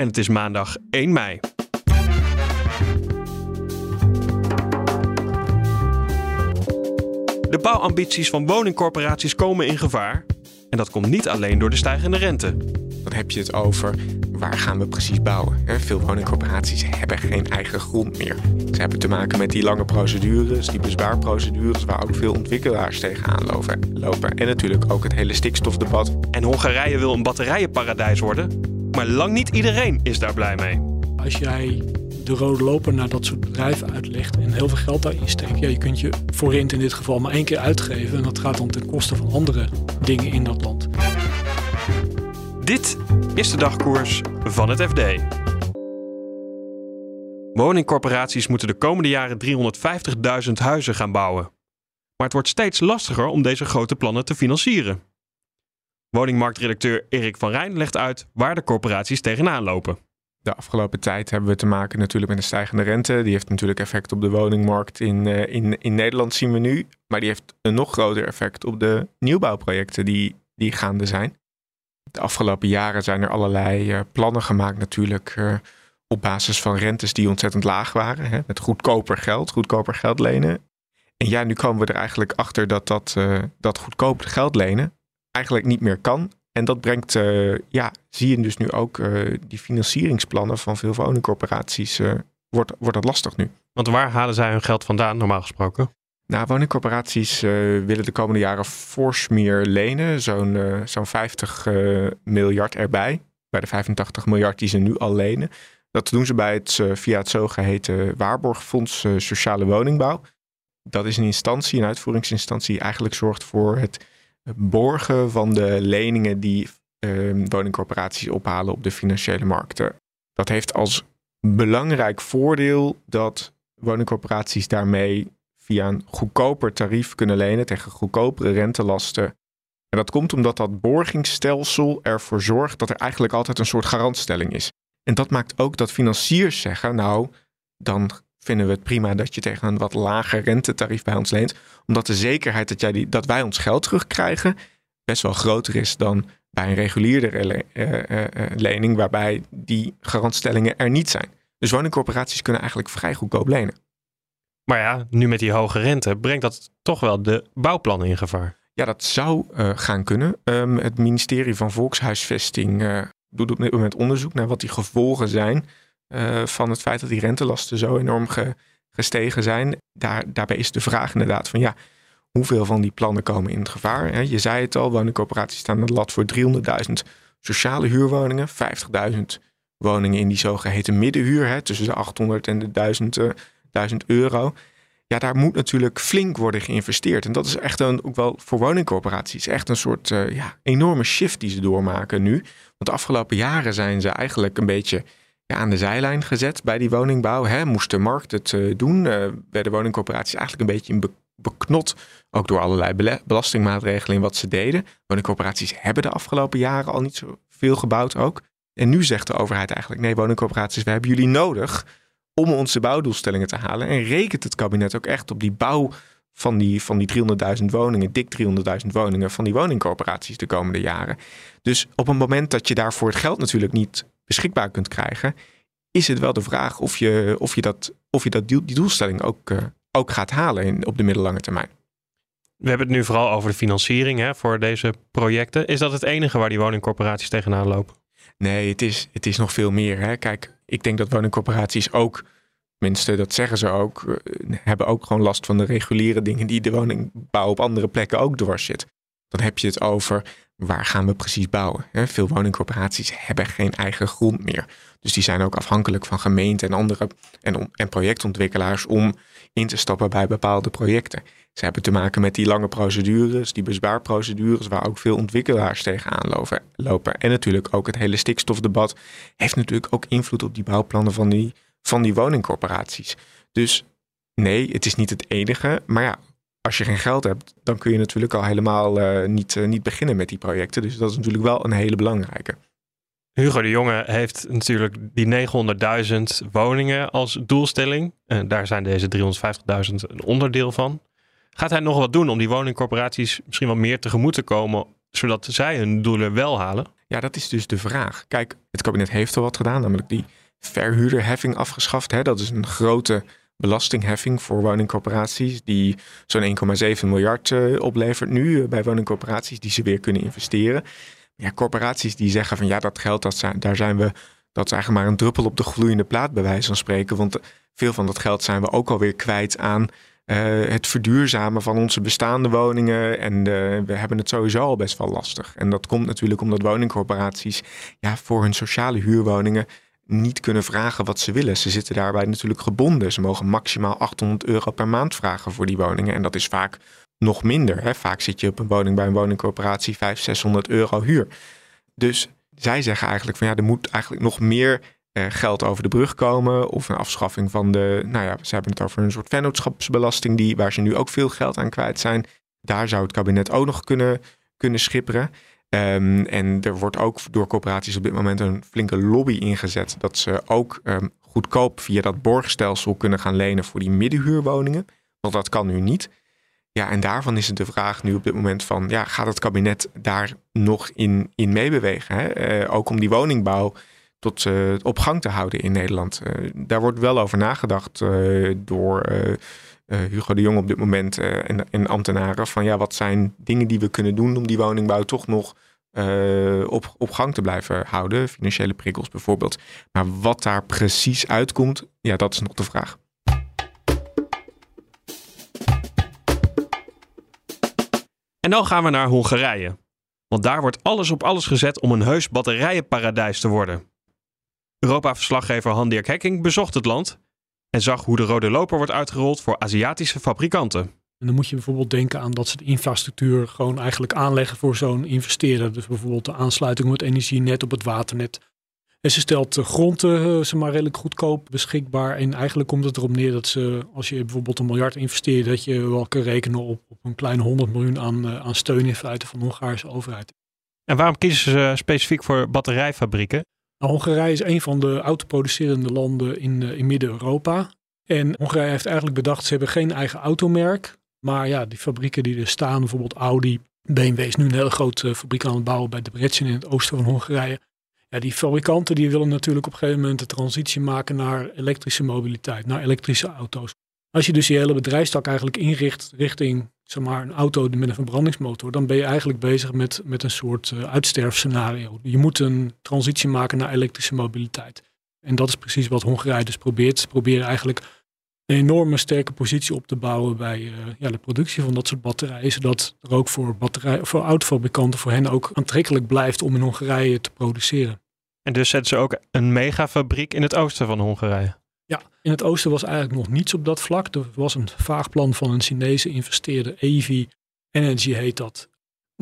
en het is maandag 1 mei. De bouwambities van woningcorporaties komen in gevaar. En dat komt niet alleen door de stijgende rente. Dan heb je het over waar gaan we precies bouwen. Veel woningcorporaties hebben geen eigen grond meer. Ze hebben te maken met die lange procedures, die bezwaarprocedures, waar ook veel ontwikkelaars tegenaan lopen. En natuurlijk ook het hele stikstofdebat. En Hongarije wil een batterijenparadijs worden. Maar lang niet iedereen is daar blij mee. Als jij de rode loper naar dat soort bedrijven uitlegt en heel veel geld daarin steekt. Ja, je kunt je forint in dit geval maar één keer uitgeven en dat gaat dan ten koste van andere dingen in dat land. Dit is de dagkoers van het FD. Woningcorporaties moeten de komende jaren 350.000 huizen gaan bouwen. Maar het wordt steeds lastiger om deze grote plannen te financieren. Woningmarktredacteur Erik van Rijn legt uit waar de corporaties tegenaan lopen. De afgelopen tijd hebben we te maken natuurlijk met een stijgende rente. Die heeft natuurlijk effect op de woningmarkt in, uh, in, in Nederland, zien we nu. Maar die heeft een nog groter effect op de nieuwbouwprojecten die, die gaande zijn. De afgelopen jaren zijn er allerlei uh, plannen gemaakt natuurlijk uh, op basis van rentes die ontzettend laag waren. Hè, met goedkoper geld, goedkoper geld lenen. En ja, nu komen we er eigenlijk achter dat dat, dat goedkoper geld lenen eigenlijk niet meer kan. En dat brengt, uh, ja, zie je dus nu ook uh, die financieringsplannen van veel woningcorporaties, uh, wordt, wordt dat lastig nu. Want waar halen zij hun geld vandaan normaal gesproken? Nou, woningcorporaties willen de komende jaren fors meer lenen, zo'n zo'n 50 miljard erbij, bij de 85 miljard die ze nu al lenen. Dat doen ze bij het, via het zogeheten Waarborgfonds Sociale Woningbouw. Dat is een instantie, een uitvoeringsinstantie, die eigenlijk zorgt voor het borgen van de leningen die uh, woningcorporaties ophalen op de financiële markten. Dat heeft als belangrijk voordeel dat woningcorporaties daarmee via een goedkoper tarief kunnen lenen tegen goedkopere rentelasten. En dat komt omdat dat borgingsstelsel ervoor zorgt dat er eigenlijk altijd een soort garantstelling is. En dat maakt ook dat financiers zeggen, nou, dan vinden we het prima dat je tegen een wat lager rentetarief bij ons leent. Omdat de zekerheid dat, jij die, dat wij ons geld terugkrijgen best wel groter is dan bij een regulierde uh, uh, lening, waarbij die garantstellingen er niet zijn. Dus woningcorporaties kunnen eigenlijk vrij goedkoop lenen. Maar ja, nu met die hoge rente brengt dat toch wel de bouwplannen in gevaar. Ja, dat zou gaan kunnen. Um, het ministerie van Volkshuisvesting doet op dit moment onderzoek naar wat die gevolgen zijn uh, van het feit dat die rentelasten zo enorm gestegen zijn. Daar, daarbij is de vraag inderdaad van ja, hoeveel van die plannen komen in het gevaar? Je zei het al, woningcorporaties staan de lat voor 300.000 sociale huurwoningen, 50.000 woningen in die zogeheten middenhuur, tussen de 800 en de 1000, uh, 1000 euro. Ja, daar moet natuurlijk flink worden geïnvesteerd. En dat is echt een, ook wel voor woningcorporaties echt een soort uh, ja, enorme shift die ze doormaken nu. Want de afgelopen jaren zijn ze eigenlijk een beetje aan de zijlijn gezet bij die woningbouw. Hè. Moest de markt het uh, doen? Uh, werden woningcorporaties eigenlijk een beetje be beknot. Ook door allerlei belastingmaatregelen in wat ze deden. Woningcorporaties hebben de afgelopen jaren al niet zo veel gebouwd ook. En nu zegt de overheid eigenlijk: nee, woningcorporaties, we hebben jullie nodig om onze bouwdoelstellingen te halen. En rekent het kabinet ook echt op die bouw van die, van die 300.000 woningen, dik 300.000 woningen van die woningcorporaties de komende jaren. Dus op een moment dat je daarvoor het geld natuurlijk niet beschikbaar kunt krijgen, is het wel de vraag of je, of je, dat, of je dat, die doelstelling ook, uh, ook gaat halen in, op de middellange termijn. We hebben het nu vooral over de financiering hè, voor deze projecten. Is dat het enige waar die woningcorporaties tegenaan lopen? Nee, het is, het is nog veel meer. Hè. Kijk, ik denk dat woningcorporaties ook, minstens dat zeggen ze ook, uh, hebben ook gewoon last van de reguliere dingen die de woningbouw op andere plekken ook dwars zit. dan heb je het over waar gaan we precies bouwen. Veel woningcorporaties hebben geen eigen grond meer. Dus die zijn ook afhankelijk van gemeenten en andere en, en projectontwikkelaars om in te stappen bij bepaalde projecten. Ze hebben te maken met die lange procedures, die bezwaarprocedures, waar ook veel ontwikkelaars tegenaan lopen. En natuurlijk ook het hele stikstofdebat heeft natuurlijk ook invloed op die bouwplannen van die, van die woningcorporaties. Dus nee, het is niet het enige. Maar ja, als je geen geld hebt, dan kun je natuurlijk al helemaal uh, niet, uh, niet beginnen met die projecten. Dus dat is natuurlijk wel een hele belangrijke. Hugo de Jonge heeft natuurlijk die 900.000 woningen als doelstelling. En daar zijn deze 350.000 een onderdeel van. Gaat hij nog wat doen om die woningcorporaties misschien wat meer tegemoet te komen, zodat zij hun doelen wel halen? Ja, dat is dus de vraag. Kijk, het kabinet heeft al wat gedaan, namelijk die verhuurderheffing afgeschaft. Hè? Dat is een grote belastingheffing voor woningcorporaties, die zo'n 1,7 miljard uh, oplevert nu uh, bij woningcorporaties, die ze weer kunnen investeren. Ja, corporaties die zeggen van ja, dat geld, dat zijn, daar zijn we, dat is eigenlijk maar een druppel op de gloeiende plaat, bij wijze van spreken. Want veel van dat geld zijn we ook alweer kwijt aan uh, het verduurzamen van onze bestaande woningen. En we hebben het sowieso al best wel lastig. En dat komt natuurlijk omdat woningcorporaties ja, voor hun sociale huurwoningen niet kunnen vragen wat ze willen. Ze zitten daarbij natuurlijk gebonden. Ze mogen maximaal 800 euro per maand vragen voor die woningen. En dat is vaak nog minder. Hè? Vaak zit je op een woning bij een woningcorporatie 500, 600 euro huur. Dus zij zeggen eigenlijk van ja, er moet eigenlijk nog meer eh, geld over de brug komen. Of een afschaffing van de, nou ja, ze hebben het over een soort vennootschapsbelasting die, waar ze nu ook veel geld aan kwijt zijn. Daar zou het kabinet ook nog kunnen, kunnen schipperen. Um, en er wordt ook door corporaties op dit moment een flinke lobby ingezet dat ze ook um, goedkoop via dat borgstelsel kunnen gaan lenen voor die middenhuurwoningen. Want dat kan nu niet. Ja, en daarvan is het de vraag nu op dit moment van, ja, gaat het kabinet daar nog in, in meebewegen? Hè? Uh, ook om die woningbouw tot uh, op gang te houden in Nederland. Uh, daar wordt wel over nagedacht door Hugo de Jong op dit moment en, en ambtenaren. Van ja, wat zijn dingen die we kunnen doen om die woningbouw toch nog op, op gang te blijven houden? Financiële prikkels bijvoorbeeld. Maar wat daar precies uitkomt, ja, dat is nog de vraag. En dan gaan we naar Hongarije. Want daar wordt alles op alles gezet om een heus batterijenparadijs te worden. Europa-verslaggever Han-Dirk Hekking bezocht het land en zag hoe de rode loper wordt uitgerold voor Aziatische fabrikanten. En dan moet je bijvoorbeeld denken aan dat ze de infrastructuur gewoon eigenlijk aanleggen voor zo'n investeerder. Dus bijvoorbeeld de aansluiting op het energienet, op het waternet. En ze stelt grond uh, ze maar redelijk goedkoop beschikbaar. En eigenlijk komt het erop neer dat ze, als je bijvoorbeeld een miljard investeert, dat je wel kan rekenen op, op een kleine 100 miljoen aan, uh, aan steun in feite van de Hongaarse overheid. En waarom kiezen ze specifiek voor batterijfabrieken? Hongarije is een van de autoproducerende landen in, uh, in Midden-Europa. En Hongarije heeft eigenlijk bedacht, ze hebben geen eigen automerk. Maar ja, die fabrieken die er staan, bijvoorbeeld Audi, BMW is nu een hele grote fabriek aan het bouwen bij de Bretchen in het oosten van Hongarije. Ja, die fabrikanten die willen natuurlijk op een gegeven moment de transitie maken naar elektrische mobiliteit, naar elektrische auto's. Als je dus je hele bedrijfstak eigenlijk inricht richting zeg maar, een auto met een verbrandingsmotor, dan ben je eigenlijk bezig met, met een soort uh, uitsterfscenario. Je moet een transitie maken naar elektrische mobiliteit. En dat is precies wat Hongarije dus probeert. Ze proberen eigenlijk een enorme sterke positie op te bouwen bij uh, ja, de productie van dat soort batterijen. Zodat er ook voor, batterij, voor autofabrikanten, voor hen ook aantrekkelijk blijft om in Hongarije te produceren. En dus zetten ze ook een megafabriek in het oosten van Hongarije? Ja, in het oosten was eigenlijk nog niets op dat vlak. Er was een vaag plan van een Chinese investeerder, Evi Energy heet dat.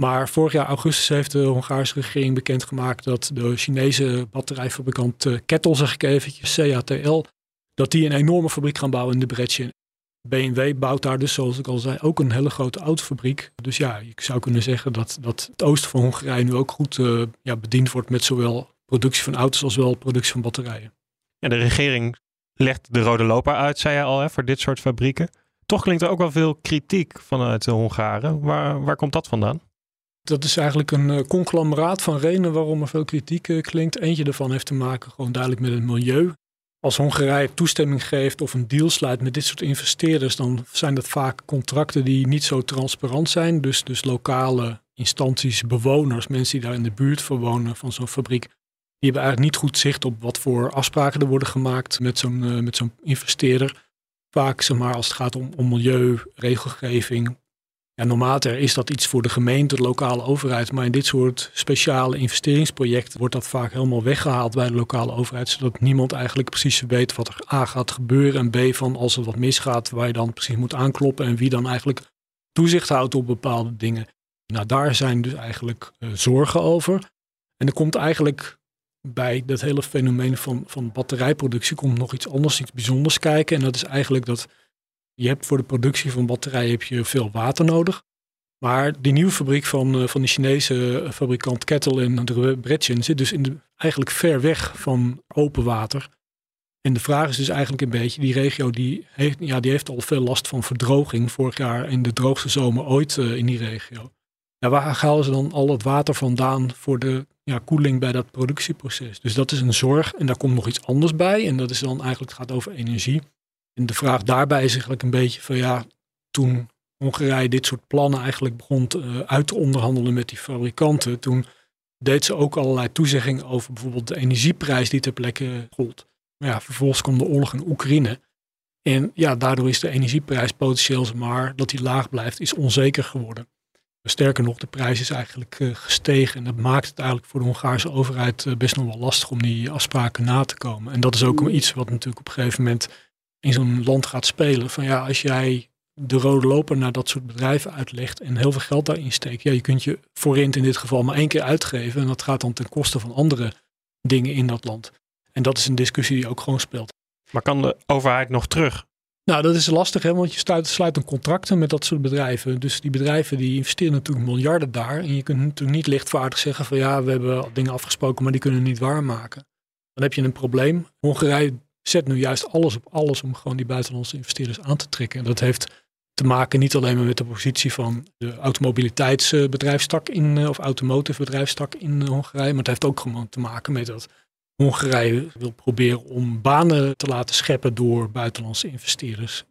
Maar vorig jaar augustus heeft de Hongaarse regering bekendgemaakt dat de Chinese batterijfabrikant uh, Kettle, zeg ik eventjes, CATL, dat die een enorme fabriek gaan bouwen in de Bretje. BMW bouwt daar dus, zoals ik al zei, ook een hele grote autofabriek. Dus ja, ik zou kunnen zeggen dat, dat het oosten van Hongarije nu ook goed uh, ja, bediend wordt met zowel productie van auto's als wel productie van batterijen. Ja, de regering legt de rode loper uit, zei je al, hè, voor dit soort fabrieken. Toch klinkt er ook wel veel kritiek vanuit de Hongaren. Waar, waar komt dat vandaan? Dat is eigenlijk een uh, conglomeraat van redenen waarom er veel kritiek uh, klinkt. Eentje daarvan heeft te maken gewoon duidelijk met het milieu. Als Hongarije toestemming geeft of een deal sluit met dit soort investeerders, dan zijn dat vaak contracten die niet zo transparant zijn. Dus, dus lokale instanties, bewoners, mensen die daar in de buurt wonen van zo'n fabriek, die hebben eigenlijk niet goed zicht op wat voor afspraken er worden gemaakt met zo'n uh, met zo'n investeerder. Vaak zeg maar, als het gaat om, om milieu, regelgeving, Ja, normaliter is dat iets voor de gemeente, de lokale overheid. Maar in dit soort speciale investeringsprojecten wordt dat vaak helemaal weggehaald bij de lokale overheid. Zodat niemand eigenlijk precies weet wat er A gaat gebeuren. En B van als er wat misgaat, waar je dan precies moet aankloppen. En wie dan eigenlijk toezicht houdt op bepaalde dingen. Nou, daar zijn dus eigenlijk uh, zorgen over. En er komt eigenlijk bij dat hele fenomeen van, van batterijproductie komt nog iets anders, iets bijzonders kijken. En dat is eigenlijk dat je hebt voor de productie van batterijen heb je veel water nodig. Maar die nieuwe fabriek van, eh, van de Chinese eh, fabrikant Kettle in Bretchen zit dus in de, eigenlijk ver weg van open water. En de vraag is dus eigenlijk een beetje, die regio die heeft, ja, die heeft al veel last van verdroging. Vorig jaar in de droogste zomer ooit uh, in die regio. Waar halen ze dan al het water vandaan voor de ja, koeling bij dat productieproces? Dus dat is een zorg. En daar komt nog iets anders bij. En dat is dan eigenlijk, gaat over energie. En de vraag daarbij is eigenlijk een beetje van ja, toen Hongarije dit soort plannen eigenlijk begon te, uit te onderhandelen met die fabrikanten, toen deed ze ook allerlei toezeggingen over bijvoorbeeld de energieprijs die ter plekke gold. Maar ja, vervolgens kwam de oorlog in Oekraïne. En ja, daardoor is de energieprijs potentieel maar dat die laag blijft, is onzeker geworden. Sterker nog, de prijs is eigenlijk uh, gestegen. En dat maakt het eigenlijk voor de Hongaarse overheid uh, best nog wel lastig om die afspraken na te komen. En dat is ook iets wat natuurlijk op een gegeven moment in zo'n land gaat spelen. Van ja, als jij de rode loper naar dat soort bedrijven uitlegt en heel veel geld daarin steekt. Ja, je kunt je voorint in dit geval maar één keer uitgeven. En dat gaat dan ten koste van andere dingen in dat land. En dat is een discussie die ook gewoon speelt. Maar kan de overheid nog terug? Nou, dat is lastig, hè, want je sluit, sluit een contracten met dat soort bedrijven. Dus die bedrijven die investeren natuurlijk miljarden daar. En je kunt natuurlijk niet lichtvaardig zeggen van ja, we hebben dingen afgesproken, maar die kunnen niet waarmaken. Dan heb je een probleem. Hongarije zet nu juist alles op alles om gewoon die buitenlandse investeerders aan te trekken. En dat heeft te maken niet alleen maar met de positie van de automobiliteitsbedrijfstak in, eh, of automotive bedrijfstak in eh, Hongarije, maar het heeft ook gewoon te maken met dat Hongarije wil proberen om banen te laten scheppen door buitenlandse investeerders.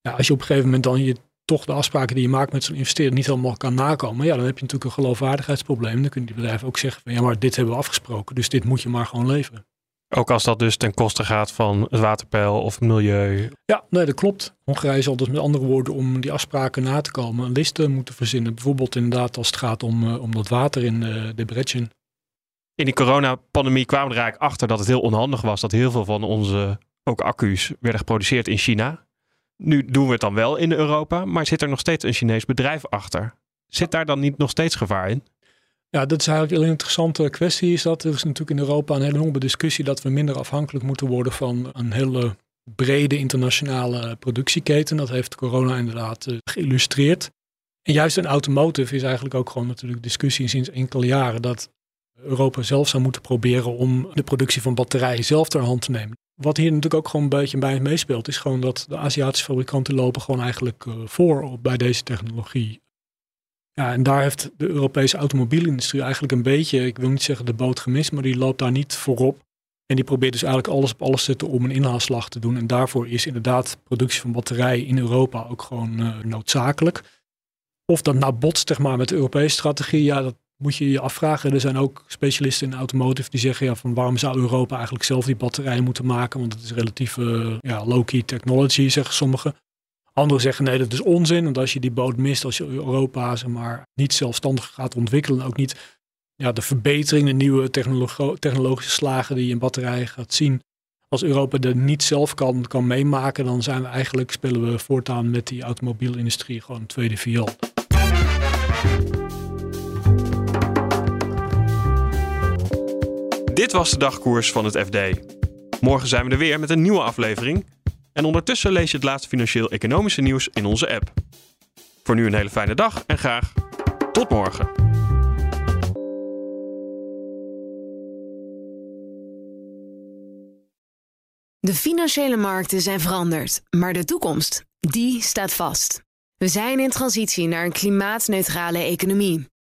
Ja, als je op een gegeven moment dan je toch de afspraken die je maakt met zo'n investeerder niet helemaal kan nakomen, ja, dan heb je natuurlijk een geloofwaardigheidsprobleem. Dan kunnen die bedrijven ook zeggen van ja, maar dit hebben we afgesproken, dus dit moet je maar gewoon leveren. Ook als dat dus ten koste gaat van het waterpeil of milieu. Ja, nee, dat klopt. Hongarije zal dus met andere woorden om die afspraken na te komen een liste moeten verzinnen. Bijvoorbeeld inderdaad als het gaat om, uh, om dat water in uh, de Bretchen. In die coronapandemie kwamen er eigenlijk achter dat het heel onhandig was dat heel veel van onze ook accu's werden geproduceerd in China. Nu doen we het dan wel in Europa, maar zit er nog steeds een Chinees bedrijf achter? Zit daar dan niet nog steeds gevaar in? Ja, dat is eigenlijk een interessante kwestie. Is dat er is natuurlijk in Europa een hele longe discussie dat we minder afhankelijk moeten worden van een hele brede internationale productieketen. Dat heeft corona inderdaad uh, geïllustreerd. En juist in automotive is eigenlijk ook gewoon natuurlijk discussie sinds enkele jaren dat Europa zelf zou moeten proberen om de productie van batterijen zelf ter hand te nemen. Wat hier natuurlijk ook gewoon een beetje bij meespeelt, is gewoon dat de Aziatische fabrikanten lopen gewoon eigenlijk uh, voor bij deze technologie. Ja, en daar heeft de Europese automobielindustrie eigenlijk een beetje, ik wil niet zeggen de boot gemist, maar die loopt daar niet voorop. En die probeert dus eigenlijk alles op alles zetten om een inhaalslag te doen. En daarvoor is inderdaad productie van batterijen in Europa ook gewoon uh, noodzakelijk. Of dat nou botst zeg maar, met de Europese strategie, ja, dat moet je je afvragen. Er zijn ook specialisten in automotive die zeggen, ja, van waarom zou Europa eigenlijk zelf die batterijen moeten maken? Want het is relatief uh, ja, low-key technology, zeggen sommigen. Anderen zeggen nee, dat is onzin. Want als je die boot mist, als je Europa zeg maar, niet zelfstandig gaat ontwikkelen, ook niet ja, de verbetering, de nieuwe technologische slagen die je in batterijen gaat zien. Als Europa er niet zelf kan, kan meemaken, dan zijn we eigenlijk, spelen we voortaan met die automobielindustrie gewoon een tweede viool. Dit was de dagkoers van het FD. Morgen zijn we er weer met een nieuwe aflevering. En ondertussen lees je het laatste financieel-economische nieuws in onze app. Voor nu een hele fijne dag en graag tot morgen. De financiële markten zijn veranderd, maar de toekomst, die staat vast. We zijn in transitie naar een klimaatneutrale economie.